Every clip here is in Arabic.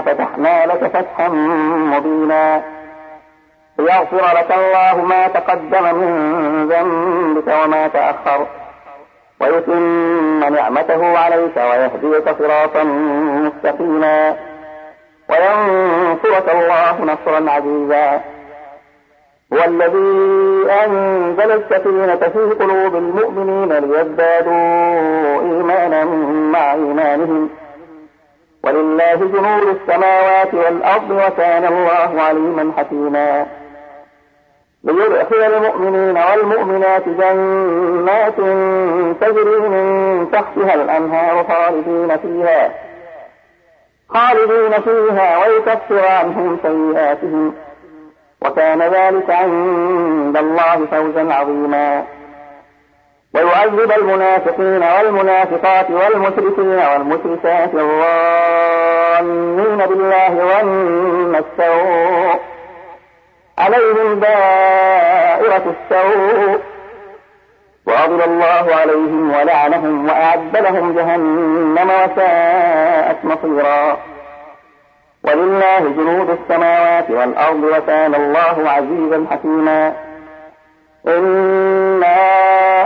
فتحنا لك فتحا مبينا ليغفر لك الله ما تقدم من ذنبك وما تأخر. ويتم نعمته عليك ويهديك صراطا مستقيما. وينصرك الله نصرا عزيزا. هو الذي أنزل السكينة في قلوب المؤمنين ليزدادوا إيمانا مع إيمانهم. ولله جنود السماوات والأرض وكان الله عليما حكيما. ليدخل المؤمنين والمؤمنات جنات تجري من تحتها الأنهار خالدين فيها. خالدين فيها ويكفر عنهم سيئاتهم. وكان ذلك عند الله فوزا عظيما. ويعذب المنافقين والمنافقات والمشركين والمشركات الظانين بالله ظن السوء عليهم دائرة السوء وغضب الله عليهم ولعنهم وأعد لهم جهنم وساءت مصيرا. ولله جنود السماوات والأرض وكان الله عزيزا حكيما. إنا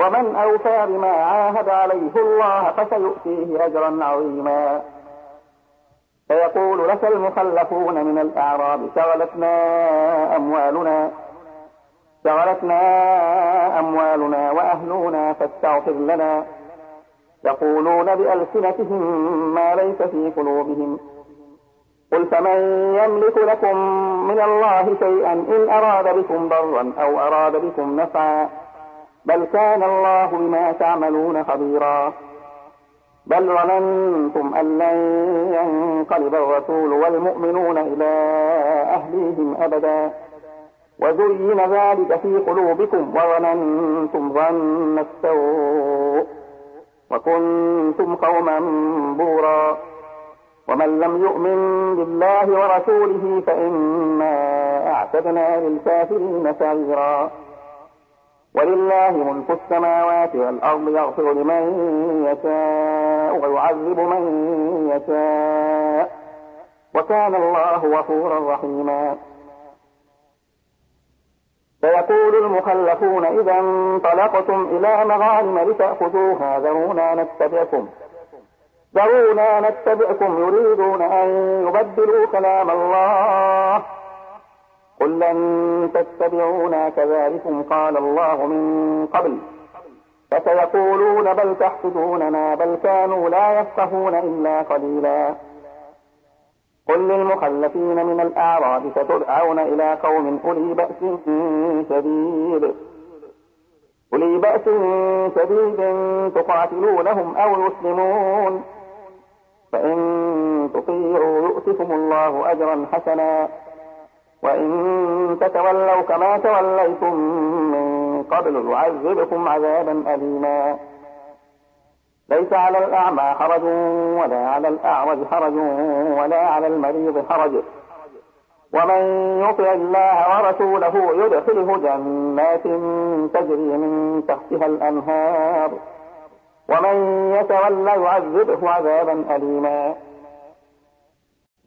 ومن أوفى بما عاهد عليه الله فسيؤتيه أجرا عظيما. فيقول لك المخلفون من الأعراب شغلتنا أموالنا شغلتنا أموالنا وأهلنا فاستغفر لنا. يقولون بألسنتهم ما ليس في قلوبهم. قل فمن يملك لكم من الله شيئا إن أراد بكم ضرا أو أراد بكم نفعا. بل كان الله بما تعملون خبيرا. بل ظننتم أن لن ينقلب الرسول والمؤمنون إلى أهليهم أبدا. وزين ذلك في قلوبكم وظننتم ظن السوء وكنتم قوما بورا. ومن لم يؤمن بالله ورسوله فإنا أعتدنا للكافرين سعيرا. ولله ملك السماوات والأرض يغفر لمن يشاء ويعذب من يشاء. وكان الله غفورا رحيما. سيقول المخلفون إذا انطلقتم إلى مغانم لتأخذوها ذرونا نتبعكم. ذرونا نتبعكم يريدون أن يبدلوا كلام الله. قل لن تتبعونا كذلكم قال الله من قبل. فسيقولون بل تحسدوننا بل كانوا لا يفقهون إلا قليلا. قل للمخلفين من الأعراب ستدعون إلى قوم أولي بأس شديد. أولي بأس شديد تقاتلونهم أو يسلمون. فإن تطيعوا يؤتكم الله أجرا حسنا. وإن تتولوا كما توليتم من قبل يعذبكم عذابا أليما. ليس على الأعمى حرج ولا على الأعرج حرج ولا على المريض حرج. ومن يطع الله ورسوله يدخله جنات تجري من تحتها الأنهار. ومن يتولى يعذبه عذابا أليما.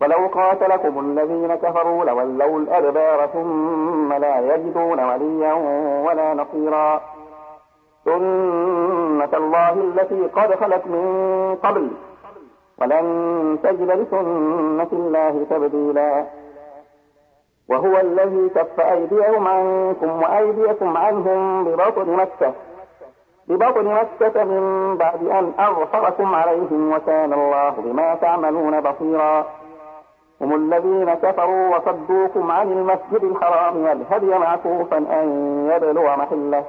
ولو قاتلكم الذين كفروا لولوا الأدبار ثم لا يجدون وليا ولا نصيرا. سنة الله التي قد خلت من قبل. ولن تجد لسنة الله تبديلا. وهو الذي كف أيديهم عنكم وأيديكم عنهم ببطن مكة. ببطن مكة من بعد أن أغفركم عليهم وكان الله بما تعملون بصيرا. هم الذين كفروا وصدوكم عن المسجد الحرام والهدي معكوفا أن يبلغ محله.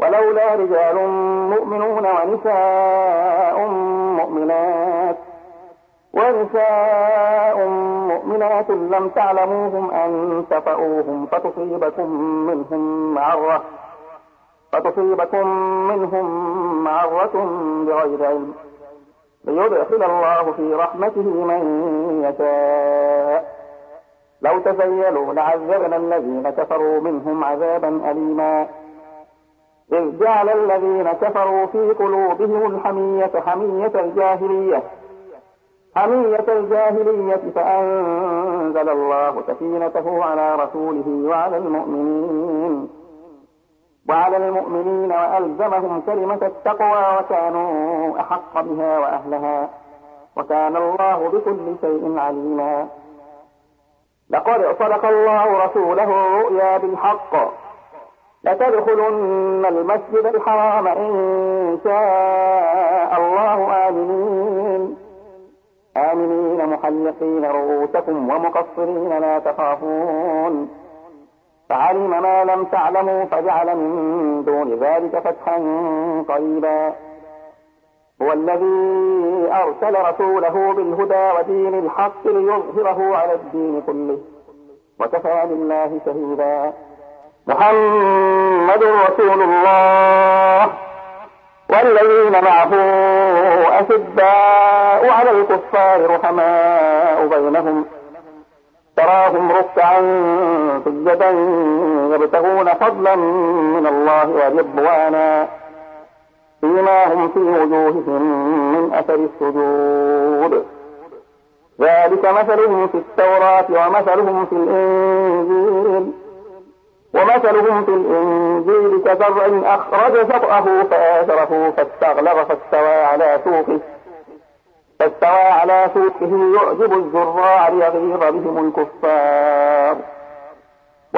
ولولا رجال مؤمنون ونساء مؤمنات. ونساء مؤمنات لم تعلموهم أن تطؤوهم فتصيبكم منهم معرة. فتصيبكم منهم معرة بغير علم. ليدخل الله في رحمته من يشاء. لو تزيلوا لعذبنا الذين كفروا منهم عذابا أليما. إذ جعل الذين كفروا في قلوبهم الحمية حمية الجاهلية. حمية الجاهلية فأنزل الله سكينته على رسوله وعلى المؤمنين. وعلى المؤمنين وألزمهم كلمة التقوى وكانوا أحق بها وأهلها وكان الله بكل شيء عليما. لقد صدق الله رسوله الرؤيا بالحق. لتدخلن المسجد الحرام إن شاء الله آمنين. آمنين محلقين رؤوسكم ومقصرين لا تخافون. فعلم ما لم تعلموا فجعل من دون ذلك فتحا قريبا. الذي أرسل رسوله بالهدى ودين الحق ليظهره على الدين كله وكفى بالله شهيدا. محمد رسول الله. والذين معه أشداء على الكفار رحماء بينهم. تراهم ركعا سجدا يبتغون فضلا من الله ورضوانا. فيما هم في وجوههم من أثر السجود. ذلك مثلهم في التوراة ومثلهم في الإنجيل. ومثلهم في الإنجيل كزرع أخرج شطأه فآثره فاستغلظ فاستوى على سوقه. فاستوى على سوقه يعجب الزراع ليغيظ بهم الكفار.